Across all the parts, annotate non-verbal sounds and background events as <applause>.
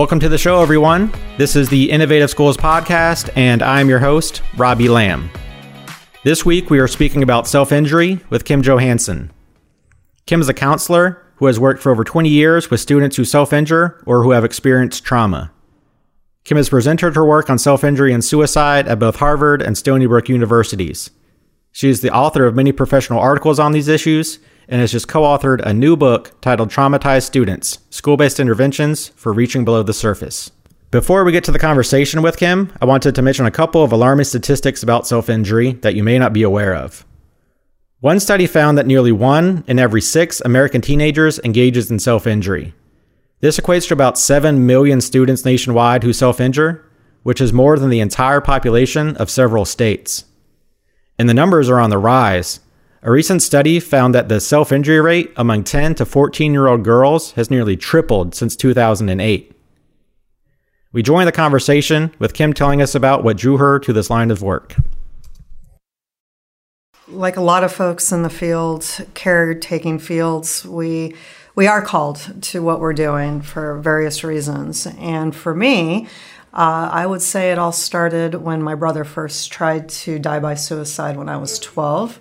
Welcome to the show, everyone. This is the Innovative Schools Podcast, and I'm your host, Robbie Lamb. This week, we are speaking about self injury with Kim Johansson. Kim is a counselor who has worked for over 20 years with students who self injure or who have experienced trauma. Kim has presented her work on self injury and suicide at both Harvard and Stony Brook universities. She is the author of many professional articles on these issues and has just co authored a new book titled Traumatized Students School Based Interventions for Reaching Below the Surface. Before we get to the conversation with Kim, I wanted to mention a couple of alarming statistics about self injury that you may not be aware of. One study found that nearly one in every six American teenagers engages in self injury. This equates to about 7 million students nationwide who self injure, which is more than the entire population of several states. And the numbers are on the rise, a recent study found that the self injury rate among 10 to 14 year old girls has nearly tripled since 2008. We join the conversation with Kim telling us about what drew her to this line of work. Like a lot of folks in the field, caretaking fields, we we are called to what we're doing for various reasons. And for me, uh, I would say it all started when my brother first tried to die by suicide when I was 12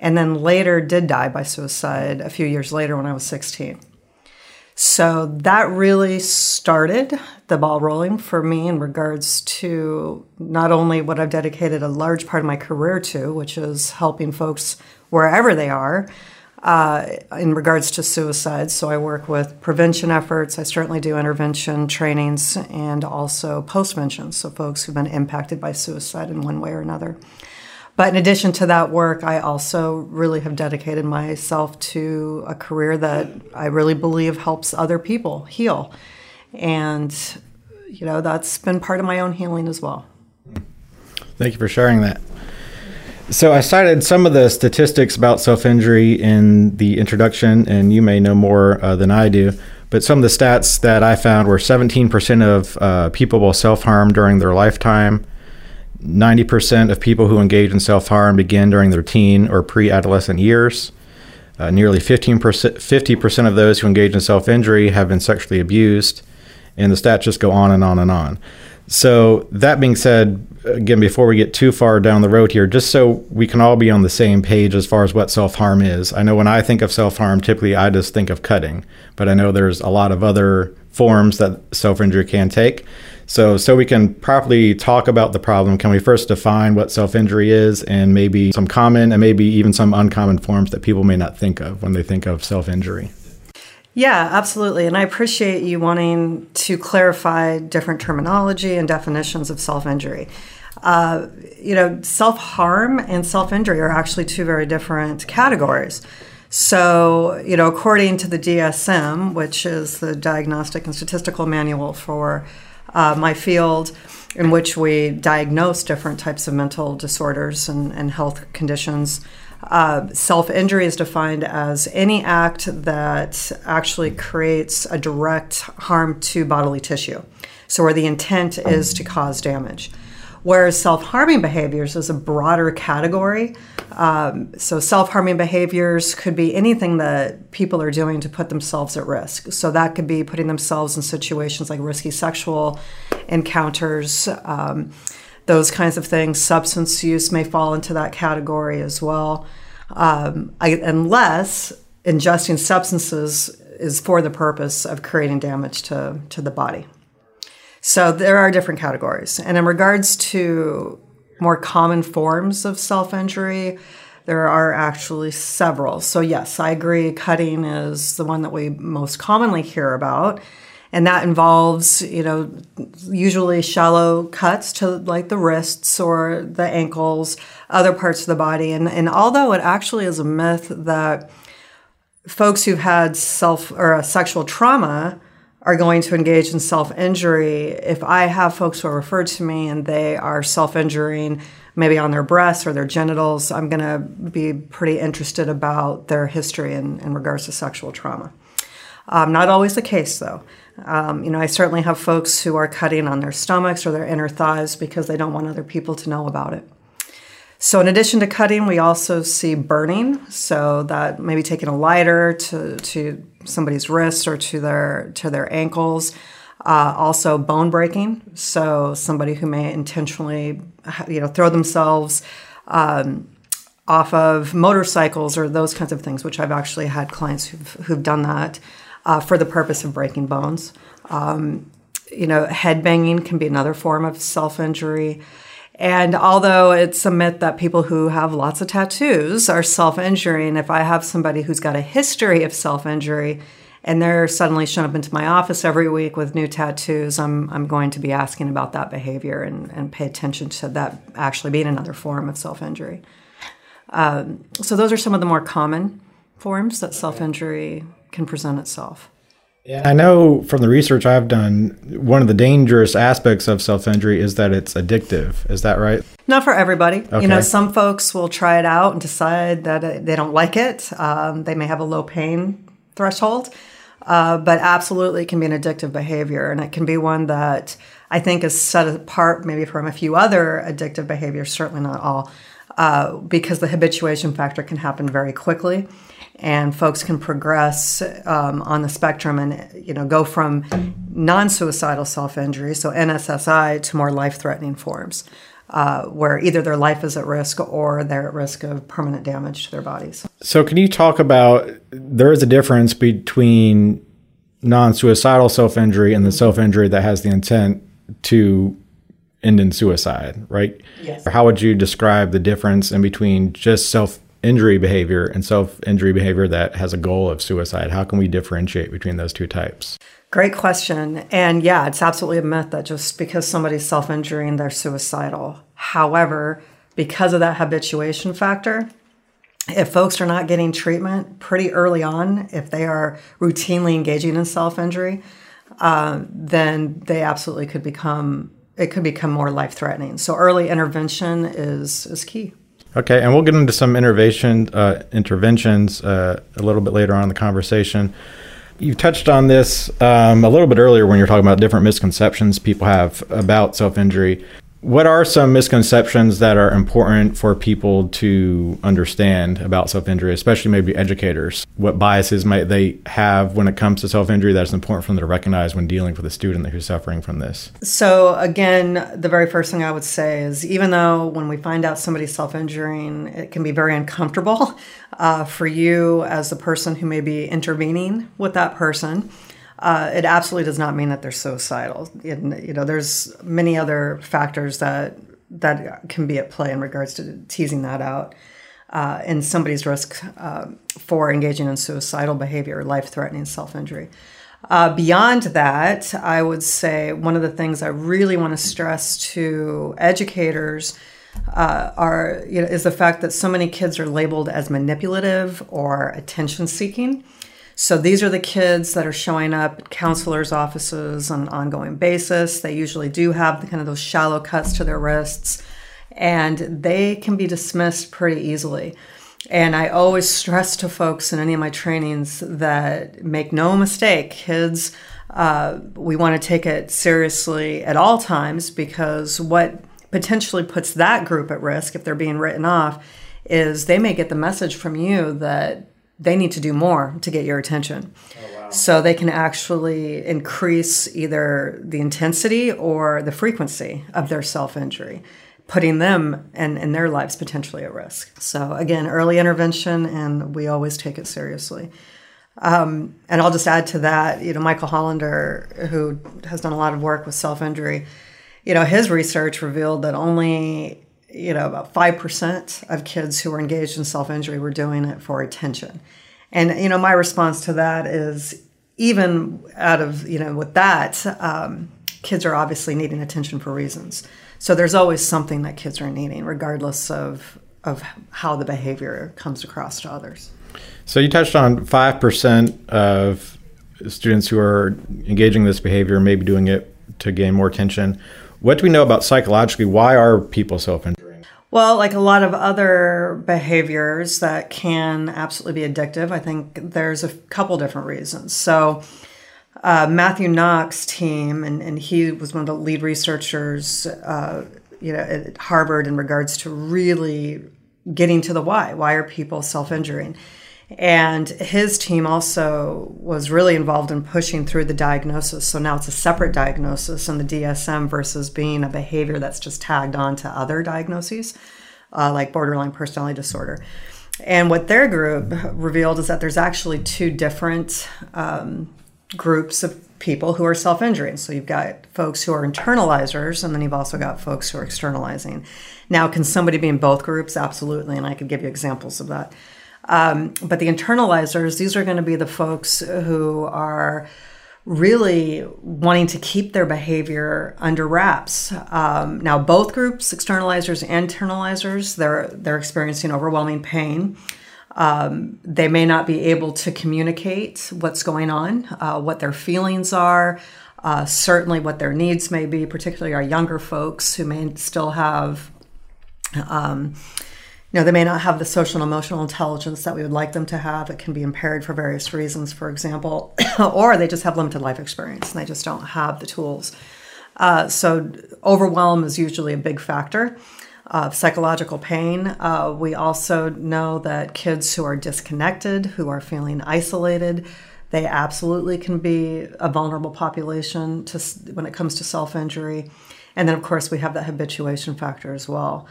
and then later did die by suicide a few years later when I was 16. So that really started the ball rolling for me in regards to not only what I've dedicated a large part of my career to, which is helping folks wherever they are uh, in regards to suicide. So I work with prevention efforts, I certainly do intervention trainings, and also postvention, so folks who've been impacted by suicide in one way or another. But in addition to that work, I also really have dedicated myself to a career that I really believe helps other people heal. And, you know, that's been part of my own healing as well. Thank you for sharing that. So, I cited some of the statistics about self injury in the introduction, and you may know more uh, than I do. But some of the stats that I found were 17% of uh, people will self harm during their lifetime. 90% of people who engage in self harm begin during their teen or pre adolescent years. Uh, nearly 15%, 50% of those who engage in self injury have been sexually abused. And the stats just go on and on and on. So, that being said, again, before we get too far down the road here, just so we can all be on the same page as far as what self harm is. I know when I think of self harm, typically I just think of cutting, but I know there's a lot of other forms that self injury can take. So, so we can properly talk about the problem, can we first define what self injury is and maybe some common and maybe even some uncommon forms that people may not think of when they think of self injury? Yeah, absolutely. And I appreciate you wanting to clarify different terminology and definitions of self injury. Uh, you know, self harm and self injury are actually two very different categories. So, you know, according to the DSM, which is the Diagnostic and Statistical Manual for uh, my field in which we diagnose different types of mental disorders and, and health conditions. Uh, Self injury is defined as any act that actually creates a direct harm to bodily tissue. So, where the intent is to cause damage. Whereas self harming behaviors is a broader category. Um, so, self harming behaviors could be anything that people are doing to put themselves at risk. So, that could be putting themselves in situations like risky sexual encounters, um, those kinds of things. Substance use may fall into that category as well. Um, I, unless ingesting substances is for the purpose of creating damage to, to the body. So there are different categories. And in regards to more common forms of self injury, there are actually several. So, yes, I agree, cutting is the one that we most commonly hear about. And that involves, you know, usually shallow cuts to like the wrists or the ankles, other parts of the body. And, and although it actually is a myth that folks who've had self or a sexual trauma are going to engage in self injury, if I have folks who are referred to me and they are self injuring, maybe on their breasts or their genitals, I'm going to be pretty interested about their history in, in regards to sexual trauma. Um, not always the case, though. Um, you know, I certainly have folks who are cutting on their stomachs or their inner thighs because they don't want other people to know about it. So, in addition to cutting, we also see burning. So that maybe taking a lighter to to somebody's wrists or to their to their ankles. Uh, also, bone breaking. So, somebody who may intentionally, you know, throw themselves um, off of motorcycles or those kinds of things, which I've actually had clients who've, who've done that uh, for the purpose of breaking bones. Um, you know, head banging can be another form of self injury. And although it's a myth that people who have lots of tattoos are self injuring, if I have somebody who's got a history of self injury and they're suddenly showing up into my office every week with new tattoos, I'm, I'm going to be asking about that behavior and, and pay attention to that actually being another form of self injury. Um, so, those are some of the more common forms that self injury can present itself. Yeah, I know from the research I've done, one of the dangerous aspects of self injury is that it's addictive. Is that right? Not for everybody. Okay. You know, some folks will try it out and decide that uh, they don't like it. Um, they may have a low pain threshold, uh, but absolutely it can be an addictive behavior. And it can be one that I think is set apart maybe from a few other addictive behaviors, certainly not all, uh, because the habituation factor can happen very quickly and folks can progress um, on the spectrum and you know go from non-suicidal self-injury so nssi to more life-threatening forms uh, where either their life is at risk or they're at risk of permanent damage to their bodies so can you talk about there is a difference between non-suicidal self-injury and the self-injury that has the intent to end in suicide right yes. how would you describe the difference in between just self injury behavior and self injury behavior that has a goal of suicide? How can we differentiate between those two types? Great question. And yeah, it's absolutely a myth that just because somebody's self injuring, they're suicidal. However, because of that habituation factor, if folks are not getting treatment pretty early on, if they are routinely engaging in self injury, uh, then they absolutely could become it could become more life threatening. So early intervention is is key. Okay, and we'll get into some intervention uh, interventions uh, a little bit later on in the conversation. You touched on this um, a little bit earlier when you're talking about different misconceptions people have about self injury. What are some misconceptions that are important for people to understand about self injury, especially maybe educators? What biases might they have when it comes to self injury that's important for them to recognize when dealing with a student who's suffering from this? So, again, the very first thing I would say is even though when we find out somebody's self injuring, it can be very uncomfortable <laughs> uh, for you as the person who may be intervening with that person uh, it absolutely does not mean that they're suicidal. And, you know, there's many other factors that that can be at play in regards to teasing that out. Uh, and somebody's risk uh, for engaging in suicidal behavior, life threatening self injury. Uh, beyond that, I would say one of the things I really want to stress to educators uh, are you know, is the fact that so many kids are labeled as manipulative or attention seeking. So these are the kids that are showing up at counselors' offices on an ongoing basis. They usually do have the, kind of those shallow cuts to their wrists, and they can be dismissed pretty easily. And I always stress to folks in any of my trainings that make no mistake, kids, uh, we want to take it seriously at all times because what potentially puts that group at risk if they're being written off is they may get the message from you that they need to do more to get your attention. Oh, wow. So they can actually increase either the intensity or the frequency of their self injury, putting them and, and their lives potentially at risk. So, again, early intervention, and we always take it seriously. Um, and I'll just add to that, you know, Michael Hollander, who has done a lot of work with self injury, you know, his research revealed that only you know, about 5% of kids who were engaged in self injury were doing it for attention. And, you know, my response to that is even out of, you know, with that, um, kids are obviously needing attention for reasons. So there's always something that kids are needing, regardless of, of how the behavior comes across to others. So you touched on 5% of students who are engaging this behavior, maybe doing it to gain more attention. What do we know about psychologically? Why are people self injuring? Well, like a lot of other behaviors that can absolutely be addictive, I think there's a couple different reasons. So, uh, Matthew Nock's team, and, and he was one of the lead researchers, uh, you know, at Harvard in regards to really getting to the why. Why are people self-injuring? And his team also was really involved in pushing through the diagnosis. So now it's a separate diagnosis in the DSM versus being a behavior that's just tagged on to other diagnoses, uh, like borderline personality disorder. And what their group revealed is that there's actually two different um, groups of people who are self injuring. So you've got folks who are internalizers, and then you've also got folks who are externalizing. Now, can somebody be in both groups? Absolutely. And I could give you examples of that. Um, but the internalizers, these are going to be the folks who are really wanting to keep their behavior under wraps. Um, now, both groups, externalizers and internalizers, they're they're experiencing overwhelming pain. Um, they may not be able to communicate what's going on, uh, what their feelings are, uh, certainly what their needs may be, particularly our younger folks who may still have. Um, know, they may not have the social and emotional intelligence that we would like them to have. It can be impaired for various reasons, for example, <coughs> or they just have limited life experience and they just don't have the tools. Uh, so, overwhelm is usually a big factor of psychological pain. Uh, we also know that kids who are disconnected, who are feeling isolated, they absolutely can be a vulnerable population to, when it comes to self injury. And then, of course, we have that habituation factor as well.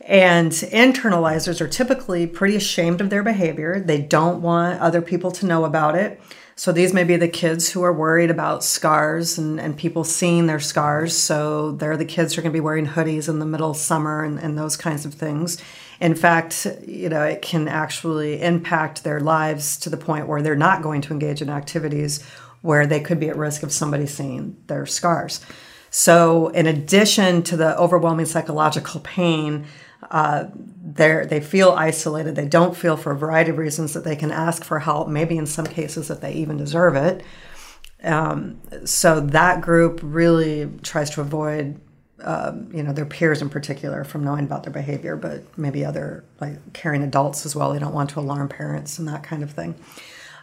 And internalizers are typically pretty ashamed of their behavior. They don't want other people to know about it. So these may be the kids who are worried about scars and, and people seeing their scars. So they're the kids who are going to be wearing hoodies in the middle of summer and, and those kinds of things. In fact, you know, it can actually impact their lives to the point where they're not going to engage in activities where they could be at risk of somebody seeing their scars. So, in addition to the overwhelming psychological pain, uh, they they feel isolated. They don't feel, for a variety of reasons, that they can ask for help. Maybe in some cases that they even deserve it. Um, so that group really tries to avoid, um, you know, their peers in particular from knowing about their behavior, but maybe other like caring adults as well. They don't want to alarm parents and that kind of thing.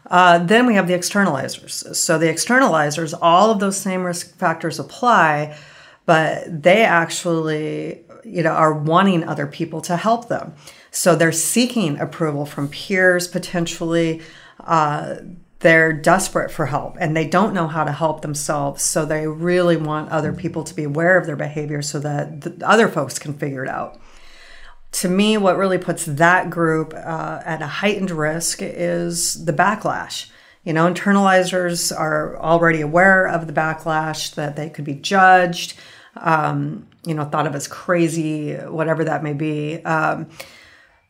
Uh, then we have the externalizers. So the externalizers, all of those same risk factors apply, but they actually you know are wanting other people to help them. So they're seeking approval from peers potentially uh, they're desperate for help and they don't know how to help themselves. So they really want other people to be aware of their behavior so that the other folks can figure it out. To me what really puts that group uh, at a heightened risk is the backlash. You know internalizers are already aware of the backlash that they could be judged um, you know, thought of as crazy, whatever that may be. Um,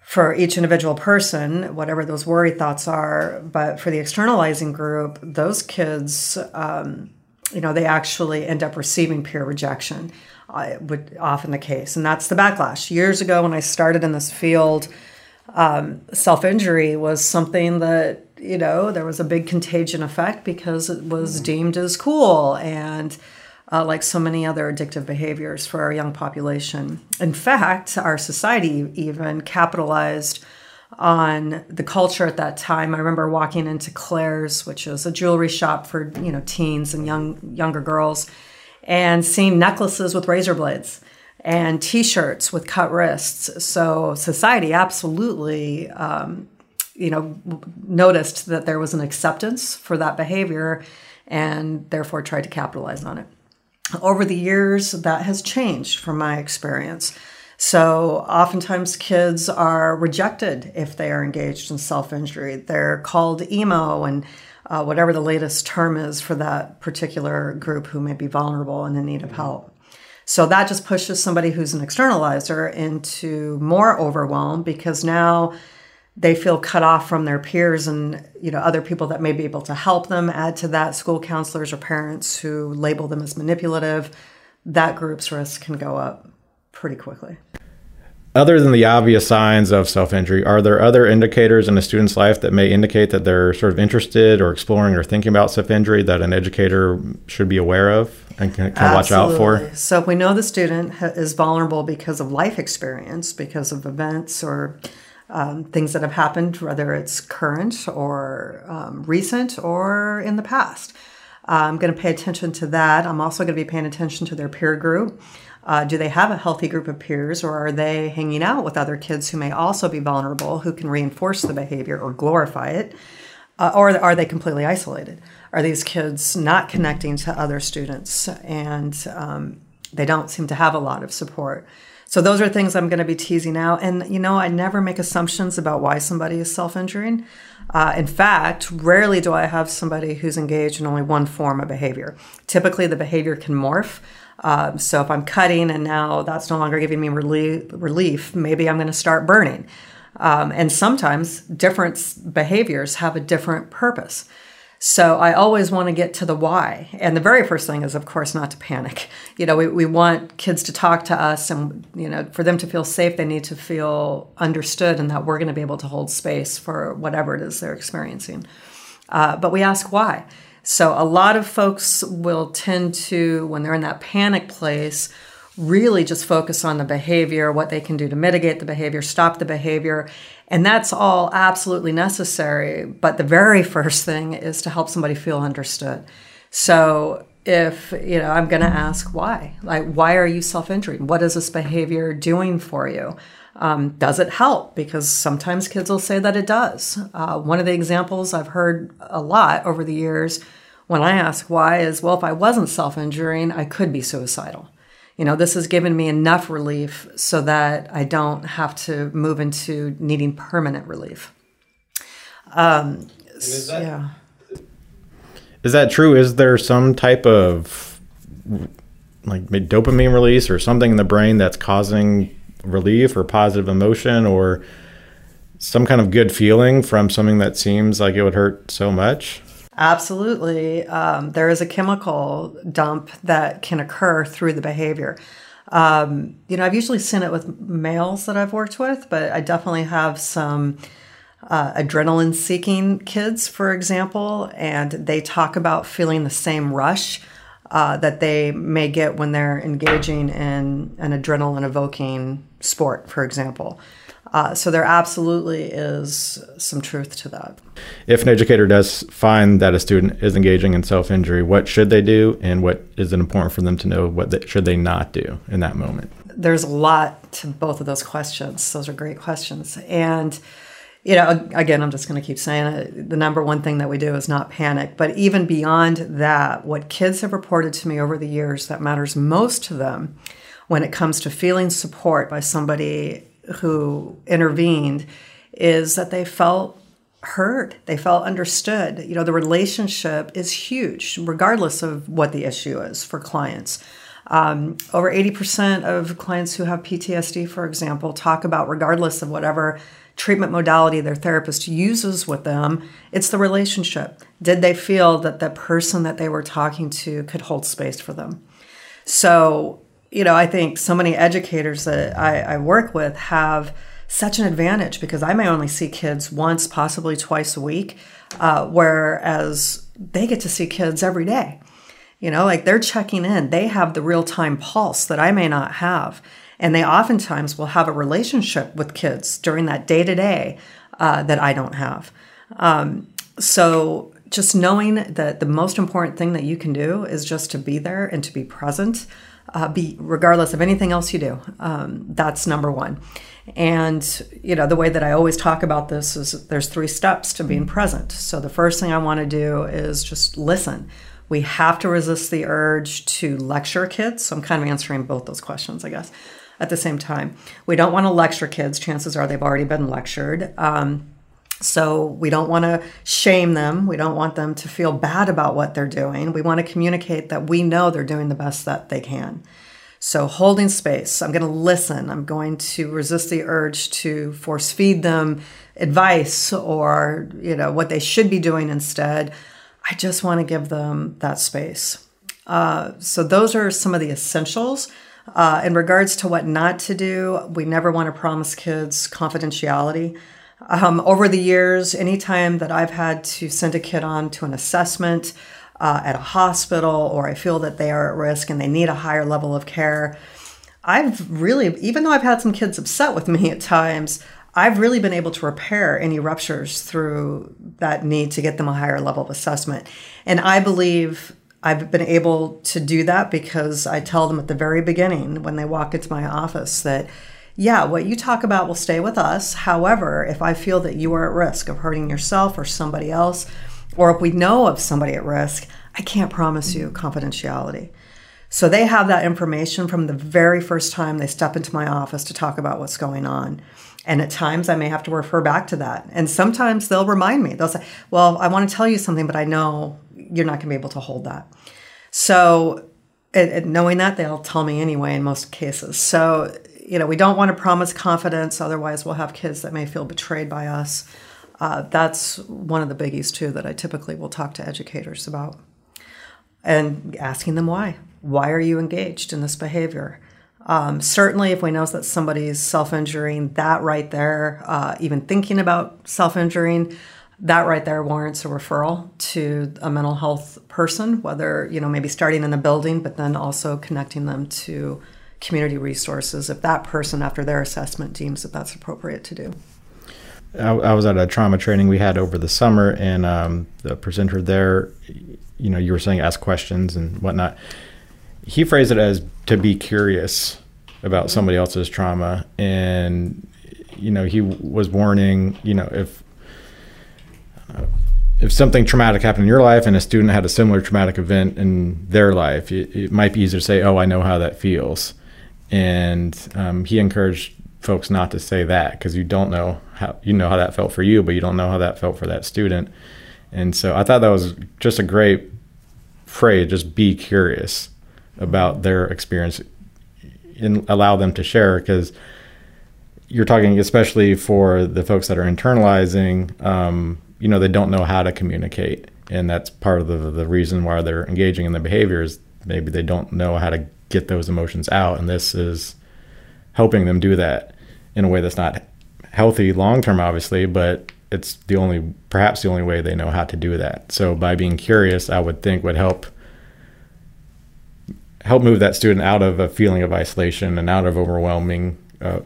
for each individual person, whatever those worry thoughts are. But for the externalizing group, those kids, um, you know, they actually end up receiving peer rejection, uh, would often the case, and that's the backlash. Years ago, when I started in this field, um, self injury was something that you know there was a big contagion effect because it was mm-hmm. deemed as cool and uh, like so many other addictive behaviors for our young population. In fact, our society even capitalized on the culture at that time. I remember walking into Claire's, which is a jewelry shop for you know teens and young younger girls, and seeing necklaces with razor blades and T-shirts with cut wrists. So society absolutely. Um, you know, noticed that there was an acceptance for that behavior and therefore tried to capitalize on it over the years, that has changed from my experience. So, oftentimes, kids are rejected if they are engaged in self injury. They're called emo and uh, whatever the latest term is for that particular group who may be vulnerable and in need of help. So, that just pushes somebody who's an externalizer into more overwhelm because now they feel cut off from their peers and you know other people that may be able to help them add to that school counselors or parents who label them as manipulative that group's risk can go up pretty quickly. Other than the obvious signs of self-injury are there other indicators in a student's life that may indicate that they're sort of interested or exploring or thinking about self-injury that an educator should be aware of and can, can watch out for? So if we know the student is vulnerable because of life experience because of events or um, things that have happened, whether it's current or um, recent or in the past. I'm going to pay attention to that. I'm also going to be paying attention to their peer group. Uh, do they have a healthy group of peers, or are they hanging out with other kids who may also be vulnerable, who can reinforce the behavior or glorify it? Uh, or are they completely isolated? Are these kids not connecting to other students and um, they don't seem to have a lot of support? So, those are things I'm going to be teasing out. And, you know, I never make assumptions about why somebody is self injuring. Uh, in fact, rarely do I have somebody who's engaged in only one form of behavior. Typically, the behavior can morph. Um, so if I'm cutting and now that's no longer giving me relief, relief maybe I'm going to start burning. Um, and sometimes different behaviors have a different purpose. So I always want to get to the why. And the very first thing is, of course, not to panic. You know, we, we want kids to talk to us, and, you know, for them to feel safe, they need to feel understood and that we're going to be able to hold space for whatever it is they're experiencing. Uh, but we ask why. So a lot of folks will tend to, when they're in that panic place, really just focus on the behavior, what they can do to mitigate the behavior, stop the behavior. And that's all absolutely necessary. But the very first thing is to help somebody feel understood. So if, you know, I'm going to ask why. Like, why are you self injuring? What is this behavior doing for you? Um, does it help? Because sometimes kids will say that it does. Uh, one of the examples I've heard a lot over the years when I ask why is, well, if I wasn't self injuring, I could be suicidal. You know, this has given me enough relief so that I don't have to move into needing permanent relief. Um, is that, yeah. Is that true? Is there some type of like dopamine release or something in the brain that's causing relief or positive emotion or some kind of good feeling from something that seems like it would hurt so much? Absolutely. Um, there is a chemical dump that can occur through the behavior. Um, you know, I've usually seen it with males that I've worked with, but I definitely have some uh, adrenaline seeking kids, for example, and they talk about feeling the same rush uh, that they may get when they're engaging in an adrenaline evoking sport, for example. Uh, so there absolutely is some truth to that. If an educator does find that a student is engaging in self-injury, what should they do, and what is it important for them to know? What they, should they not do in that moment? There's a lot to both of those questions. Those are great questions, and you know, again, I'm just going to keep saying it. The number one thing that we do is not panic. But even beyond that, what kids have reported to me over the years that matters most to them when it comes to feeling support by somebody who intervened is that they felt heard, they felt understood. You know, the relationship is huge, regardless of what the issue is for clients. Um, over 80% of clients who have PTSD, for example, talk about, regardless of whatever treatment modality their therapist uses with them, it's the relationship. Did they feel that the person that they were talking to could hold space for them? So, you know, I think so many educators that I, I work with have such an advantage because I may only see kids once, possibly twice a week, uh, whereas they get to see kids every day. You know, like they're checking in, they have the real time pulse that I may not have. And they oftentimes will have a relationship with kids during that day to day that I don't have. Um, so just knowing that the most important thing that you can do is just to be there and to be present uh, be regardless of anything else you do. Um, that's number one. And you know the way that I always talk about this is there's three steps to being present. So the first thing I want to do is just listen. We have to resist the urge to lecture kids. So I'm kind of answering both those questions, I guess, at the same time. We don't want to lecture kids. Chances are they've already been lectured. Um, so we don't want to shame them. We don't want them to feel bad about what they're doing. We want to communicate that we know they're doing the best that they can. So holding space, I'm going to listen. I'm going to resist the urge to force feed them advice or, you know, what they should be doing instead. I just want to give them that space. Uh, so those are some of the essentials. Uh, in regards to what not to do, we never want to promise kids confidentiality. Um, over the years, anytime that I've had to send a kid on to an assessment uh, at a hospital or I feel that they are at risk and they need a higher level of care, I've really, even though I've had some kids upset with <laughs> me at times, I've really been able to repair any ruptures through that need to get them a higher level of assessment. And I believe I've been able to do that because I tell them at the very beginning when they walk into my office that, yeah, what you talk about will stay with us. However, if I feel that you are at risk of hurting yourself or somebody else, or if we know of somebody at risk, I can't promise you confidentiality. So they have that information from the very first time they step into my office to talk about what's going on. And at times I may have to refer back to that. And sometimes they'll remind me. They'll say, Well, I want to tell you something, but I know you're not going to be able to hold that. So, it, knowing that, they'll tell me anyway in most cases. So, you know, we don't want to promise confidence, otherwise, we'll have kids that may feel betrayed by us. Uh, that's one of the biggies, too, that I typically will talk to educators about and asking them why. Why are you engaged in this behavior? Um, certainly, if we know that somebody's self injuring, that right there, uh, even thinking about self injuring, that right there warrants a referral to a mental health person, whether, you know, maybe starting in the building, but then also connecting them to community resources if that person, after their assessment, deems that that's appropriate to do. I, I was at a trauma training we had over the summer, and um, the presenter there, you know, you were saying ask questions and whatnot. He phrased it as to be curious about somebody else's trauma, and you know, he was warning, you know, if uh, if something traumatic happened in your life and a student had a similar traumatic event in their life, it, it might be easier to say, "Oh, I know how that feels," and um, he encouraged folks not to say that because you don't know how you know how that felt for you, but you don't know how that felt for that student. And so I thought that was just a great phrase. Just be curious about their experience and allow them to share because you're talking especially for the folks that are internalizing. Um, you know, they don't know how to communicate, and that's part of the the reason why they're engaging in the behaviors. Maybe they don't know how to get those emotions out, and this is helping them do that in a way that's not healthy long term, obviously, but it's the only, perhaps the only way they know how to do that. So by being curious, I would think would help help move that student out of a feeling of isolation and out of overwhelming uh,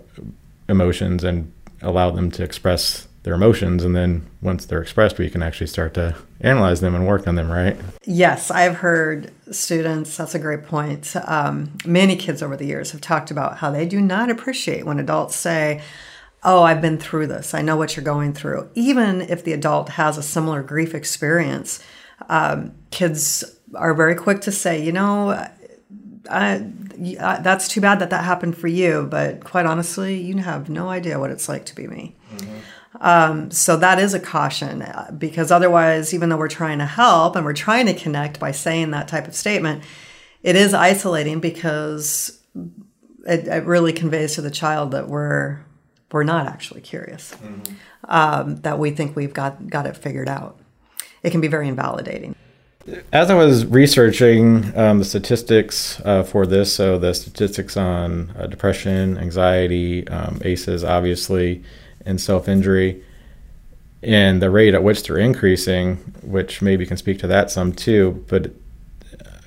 emotions and allow them to express their emotions and then once they're expressed we can actually start to analyze them and work on them right? Yes i've heard students that's a great point um, many kids over the years have talked about how they do not appreciate when adults say oh i've been through this i know what you're going through. Even if the adult has a similar grief experience um, kids are very quick to say you know I, I, that's too bad that that happened for you but quite honestly you have no idea what it's like to be me. Mm-hmm. Um, so that is a caution uh, because otherwise, even though we're trying to help and we're trying to connect by saying that type of statement, it is isolating because it, it really conveys to the child that we're we're not actually curious, mm-hmm. um, that we think we've got got it figured out. It can be very invalidating. As I was researching um, the statistics uh, for this, so the statistics on uh, depression, anxiety, um, ACEs, obviously, and self injury, and the rate at which they're increasing, which maybe can speak to that some too. But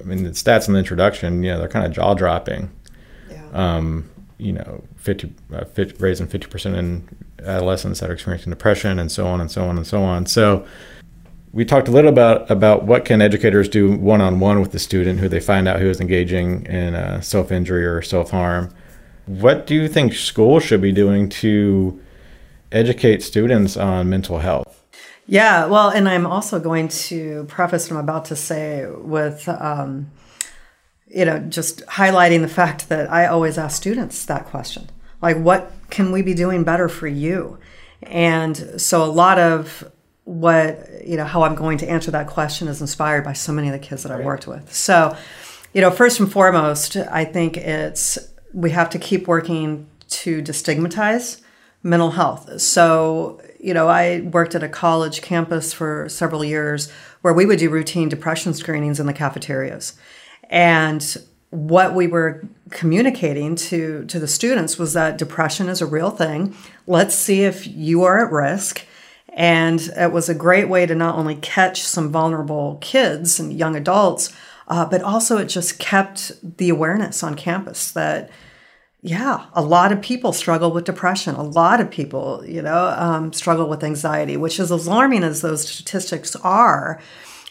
I mean, the stats in the introduction, you know, they're kind of jaw dropping. Yeah. Um, you know, 50, uh, 50 raising 50% in adolescents that are experiencing depression and so on and so on and so on. So we talked a little about about what can educators do one-on-one with the student who they find out who is engaging in uh, self-injury or self-harm. What do you think schools should be doing to educate students on mental health. Yeah, well, and I'm also going to preface what I'm about to say with, um, you know, just highlighting the fact that I always ask students that question like, what can we be doing better for you? And so a lot of what, you know, how I'm going to answer that question is inspired by so many of the kids that I've worked with. So, you know, first and foremost, I think it's we have to keep working to destigmatize mental health. So, you know, I worked at a college campus for several years where we would do routine depression screenings in the cafeterias. And what we were communicating to to the students was that depression is a real thing. Let's see if you are at risk. And it was a great way to not only catch some vulnerable kids and young adults, uh, but also it just kept the awareness on campus that yeah, a lot of people struggle with depression. A lot of people, you know, um, struggle with anxiety, which is alarming as those statistics are.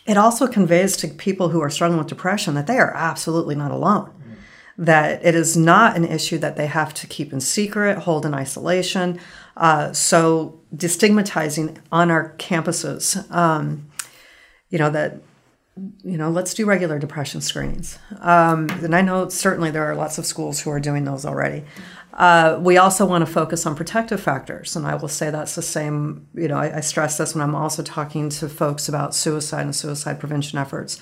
it also conveys to people who are struggling with depression that they are absolutely not alone. That it is not an issue that they have to keep in secret, hold in isolation. Uh, so, destigmatizing on our campuses, um, you know, that you know, let's do regular depression screenings. Um, and I know certainly there are lots of schools who are doing those already. Uh, we also want to focus on protective factors, and I will say that's the same. You know, I, I, stress this when I'm also talking to folks about suicide and suicide prevention efforts.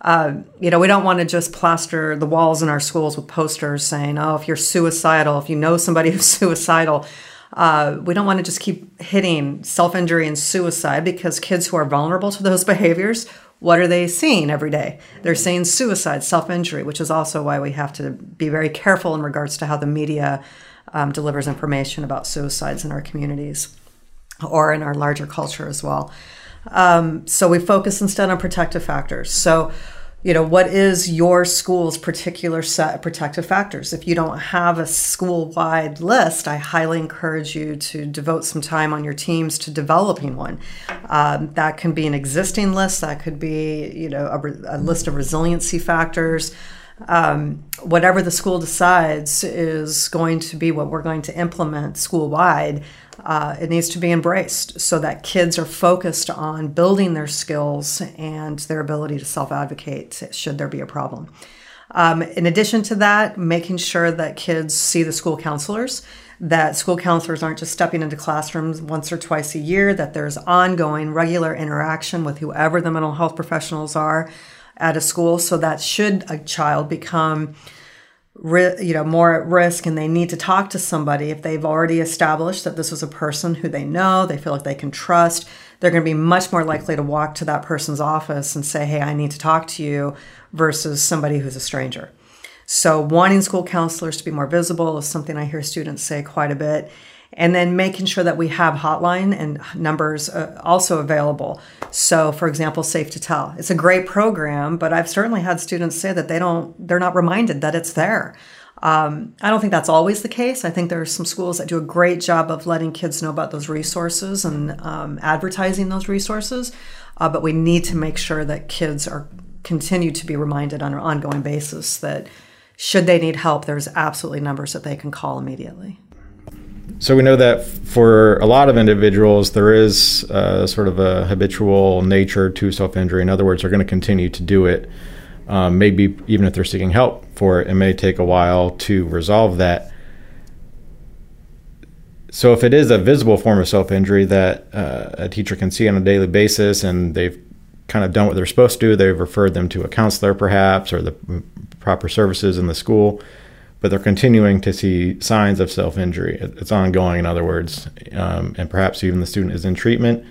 Uh, you know, we don't want to just plaster the walls in our schools with posters saying, "Oh, if you're suicidal, if you know somebody <laughs> who's suicidal." Uh, we don't want to just keep hitting self injury and suicide because kids who are vulnerable to those <laughs> behaviors what are they seeing every day? They're seeing suicide, self injury, which is also why we have to be very careful in regards to how the media um, delivers information about suicides in our communities or in our larger culture as well. Um, so we focus instead on protective factors. So you know what is your school's particular set of protective factors? If you don't have a school-wide list i highly encourage you to devote some time on your teams to developing one. Um, that can be an existing list that could be you know a, a list of resiliency factors um, whatever the school decides is going to be what we're going to implement school wide uh, it needs to be embraced so that kids are focused on building their skills and their ability to self advocate should there be a problem. Um, in addition to that, making sure that kids see the school counselors, that school counselors aren't just stepping into classrooms once or twice a year, that there's ongoing, regular interaction with whoever the mental health professionals are at a school, so that should a child become you know more at risk and they need to talk to somebody. If they've already established that this is a person who they know they feel like they can trust they're going to be much more likely to walk to that person's office and say hey i need to talk to you versus somebody who's a stranger. So wanting school counselors to be more visible is something i hear students say quite a bit and then making sure that we have hotline and numbers uh, also available. So for example Safe2Tell. It's a great program but i've certainly had students say that they don't they're not reminded that it's there. Um, i don't think that's always the case. I think there are some schools that do a great job of letting kids know about those resources and um, advertising those resources uh, but we need to make sure that kids are continue to be reminded on an ongoing basis that should they need help there's absolutely numbers that they can call immediately so we know that for a lot of individuals, there is uh, sort of a habitual nature to self injury. In other words, they're going to continue to do it. Um, maybe even if they're seeking help for it, it may take a while to resolve that. So, if it is a visible form of self injury that uh, a teacher can see on a daily basis and they've kind of done what they're supposed to do, they've referred them to a counselor perhaps or the proper services in the school but they're continuing to see signs of self injury. It's ongoing, in other words, um, and perhaps even the student is in treatment.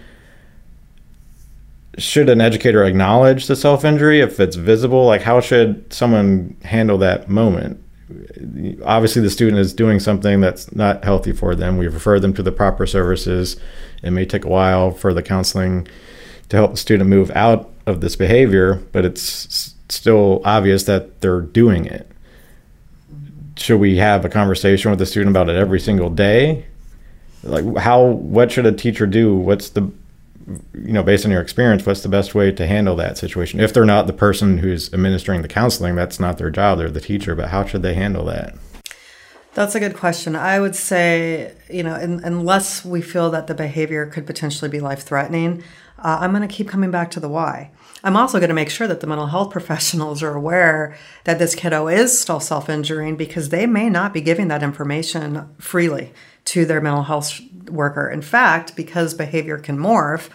Should an educator acknowledge the self injury if it's visible? Like, how should someone handle that moment? Obviously, the student is doing something that's not healthy for them. We've referred them to the proper services. It may take a while for the counseling to help the student move out of this behavior, but it's still obvious that they're doing it should we have a conversation with the student about it every single day? Like how what should a teacher do? What's the you know, based on your experience, what's the best way to handle that situation? If they're not the person who's administering the counseling, that's not their job, they're the teacher, but how should they handle that? That's a good question. I would say, you know, in, unless we feel that the behavior could potentially be life threatening, uh, I'm going to keep coming back to the why. I'm also going to make sure that the mental health <laughs> professionals are aware that this kiddo is still self injuring because they may not be giving that information freely to their mental health worker. In fact, because behavior can morph,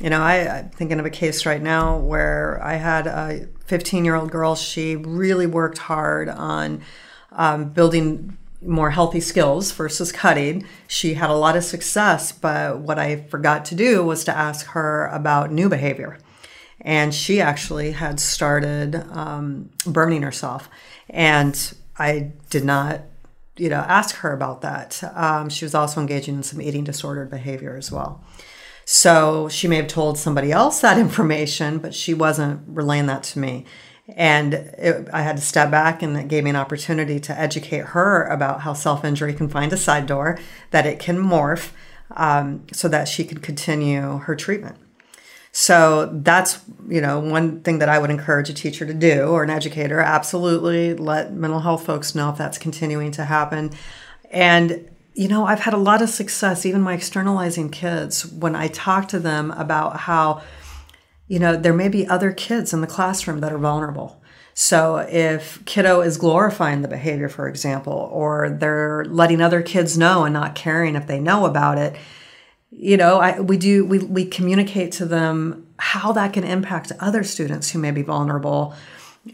you know, I, am thinking of a case right now where I had a 15 year old girl. She really worked hard on um, building more healthy skills versus cutting. She had a lot of success, but what I forgot to do was to ask her about new behavior and she actually had started um, burning herself. And I did not, you know, ask her about that. Um, she was also engaging in some eating disordered behavior as well. So she may have told somebody else that <laughs> information, but she wasn't relaying that to me. And it, I had to step back, and it gave me an opportunity to educate her about how self injury can find a side door, that it can morph, um, so that she could continue her treatment. So that's, you know, one thing that I would encourage a teacher to do or an educator, absolutely let mental health folks know if that's continuing to happen. And you know, I've had a lot of success, even my externalizing kids, when I talk to them about how, you know, there may be other kids in the classroom that are vulnerable. So if kiddo is glorifying the behavior, for example, or they're letting other kids know and not caring if they know about it, you know, I, we do we we communicate to them how that can impact other students who may be vulnerable,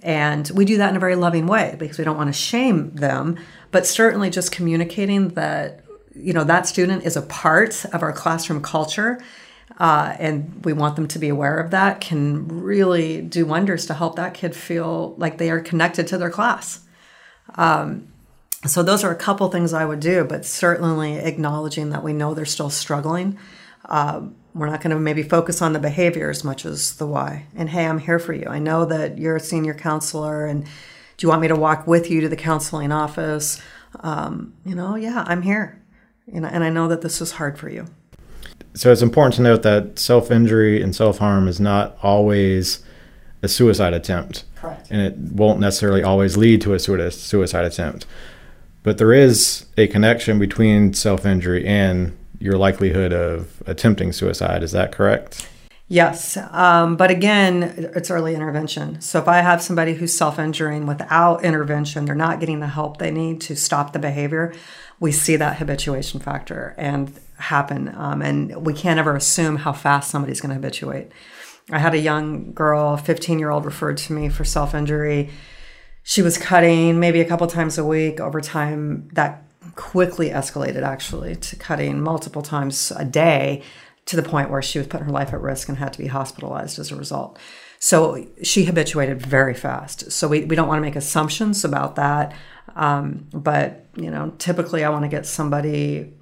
and we do that in a very loving way because we don't want to shame them, but certainly just communicating that you know that student is a part of our classroom culture. Uh, and we want them to be aware of that can really do wonders to help that kid feel like they are connected to their class. Um, so those are a couple things I would do, but certainly acknowledging that we know they're still struggling. Uh, we're not going to maybe focus on the behavior as much as the why. And hey, I'm here for you. I know that you're a senior counselor, and do you want me to walk with you to the counseling office? Um, you know, yeah, I'm here, you know, and I know that this is hard for you. So it's important to note that self injury and self harm is not always a suicide attempt. Correct. And it won't necessarily always lead to a suicide attempt. But there is a connection between self injury and your likelihood of attempting suicide. Is that correct? Yes. Um, but again, it's early intervention. So if I have somebody who's self injuring without intervention, they're not getting the help they need to stop the behavior, we see that habituation factor and happen. Um, and we can't ever assume how fast somebody's going to habituate. I had a young girl, 15 year old, referred to me for self injury she was cutting maybe a couple times a week. Over time, that quickly escalated actually to cutting multiple times a day to the point where she was putting her life at risk and had to be hospitalized as a result. So she habituated very fast. So we, we don't want to make assumptions about that. Um, but, you know, typically I want to get somebody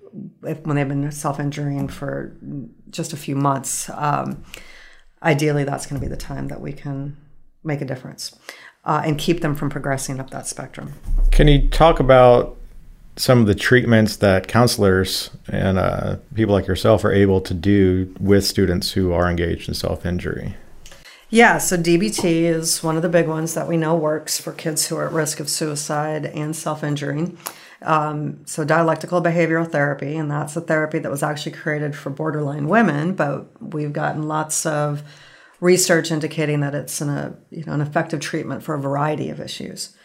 if, when they've been self injuring for just a few months. Um, ideally, that's going to be the time that we can make a difference uh, and keep them from progressing up that spectrum. Can you talk about some of the treatments that counselors and uh, people like yourself are able to do with students who are engaged in self injury? Yeah, so DBT is one of the big ones that we know works for kids who are at risk of suicide and self injuring. Um, so, dialectical behavioral therapy, and that's a therapy that was actually created for borderline women, but we've gotten lots of research indicating that it's an, a, you know, an effective treatment for a variety of issues.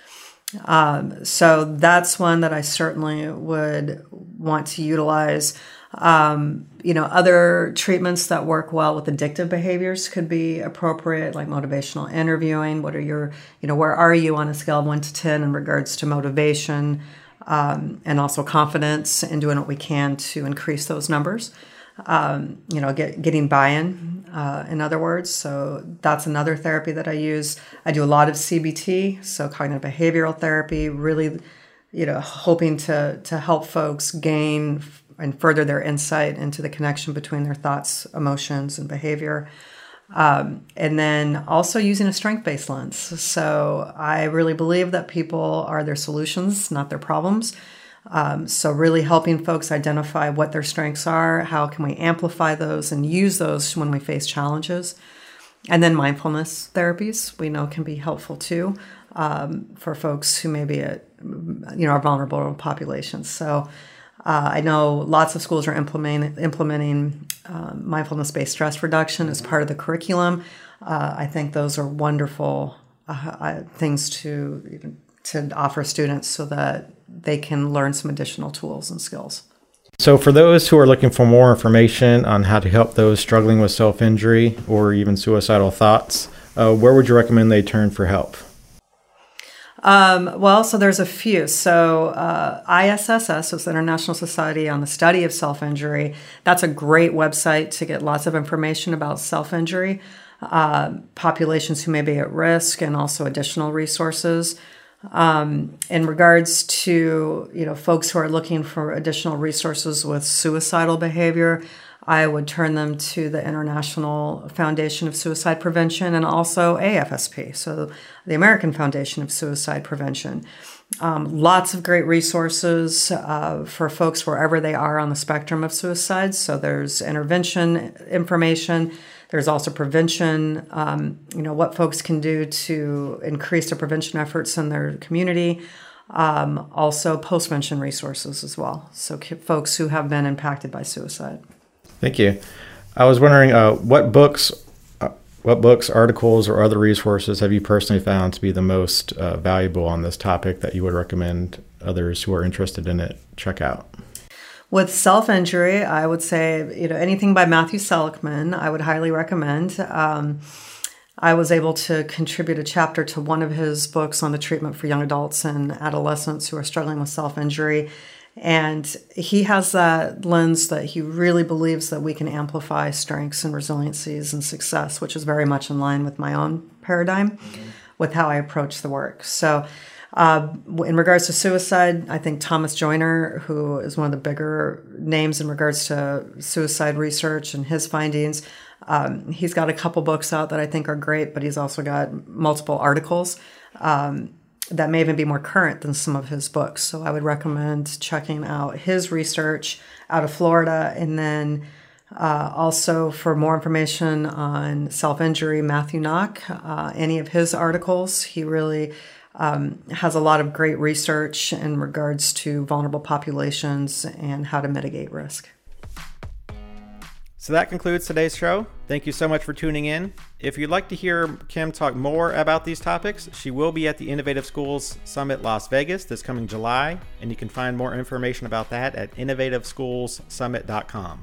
Um, so that's one that I certainly would want to utilize. Um, you know, other treatments that work well with addictive behaviors could be appropriate, like motivational interviewing. What are your, you know, where are you on a scale of one to 10 in regards to motivation um, and also confidence and doing what we can to increase those numbers? Um, you know, get, getting buy-in, uh, in other words. So that's another therapy that I use. I do a lot of CBT, so cognitive behavioral therapy, really, you know, hoping to, to help folks gain and further their insight into the connection between their thoughts, emotions, and behavior. Um, and then also using a strength based lens. So I really believe that people are their solutions, not their problems. Um, so, really helping folks identify what their strengths are, how can we amplify those and use those when we face challenges. And then mindfulness therapies we know can be helpful too um, for folks who may be you know, are vulnerable populations. So, uh, I know lots of schools are implementing um, mindfulness based stress reduction as part of the curriculum. Uh, I think those are wonderful uh, uh things to to offer students so that they can learn some additional tools and skills. So, for those who are looking for more information on how to help those struggling with self injury or even suicidal thoughts, uh, where would you recommend they turn for help? Um, well, so there's a few. So uh, ISSS, so it's the International Society on the Study of Self Injury. That's a great website to get lots of information about self injury, uh, populations who may be at risk, and also additional resources. Um, in regards to you know folks who are looking for additional resources with suicidal behavior, I would turn them to the International Foundation of Suicide Prevention and also AFSP, so the American Foundation of Suicide Prevention. Um, lots of great resources uh, for folks wherever they are on the spectrum of suicide. So there's intervention information, There's also prevention, um, you know, what folks can do to increase their prevention efforts in their community. Um, also, postvention resources as well. So, folks who have been impacted by suicide. Thank you. I was wondering uh, what books, uh, what books, articles, or other resources have you personally found to be the most uh, valuable on this topic that you would recommend others who are interested in it check out? With self injury, I would say you know anything by Matthew Selekman, I would highly recommend. Um, I was able to contribute a chapter to one of his books on the treatment for young adults and adolescents who are struggling with self injury. And he has that lens that he really believes that we can amplify strengths and resiliencies and success, which is very much in line with my own paradigm mm-hmm. with how I approach the work. So, uh, in regards to suicide, I think Thomas Joiner, who is one of the bigger names in regards to suicide research and his findings, um, he's got a couple books out that I think are great, but he's also got multiple articles um, that may even be more current than some of his books. So I would recommend checking out his research out of Florida. And then uh, also for more information on self injury, Matthew Nock, uh, any of his articles, he really um, has a lot of great research in regards to vulnerable populations and how to mitigate risk. So that concludes today's show. Thank you so much for tuning in. If you'd like to hear Kim talk more about these topics, she will be at the Innovative Schools Summit Las Vegas this coming July, and you can find more information about that at innovativeschoolssummit.com.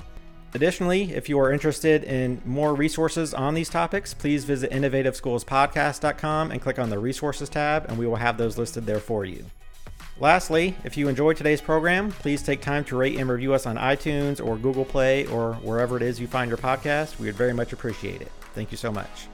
Additionally, if you are interested in more resources on these topics, please visit innovativeschoolspodcast.com and click on the resources tab, and we will have those listed there for you. Lastly, if you enjoyed today's program, please take time to rate and review us on iTunes or Google Play or wherever it is you find your podcast. We would very much appreciate it. Thank you so much.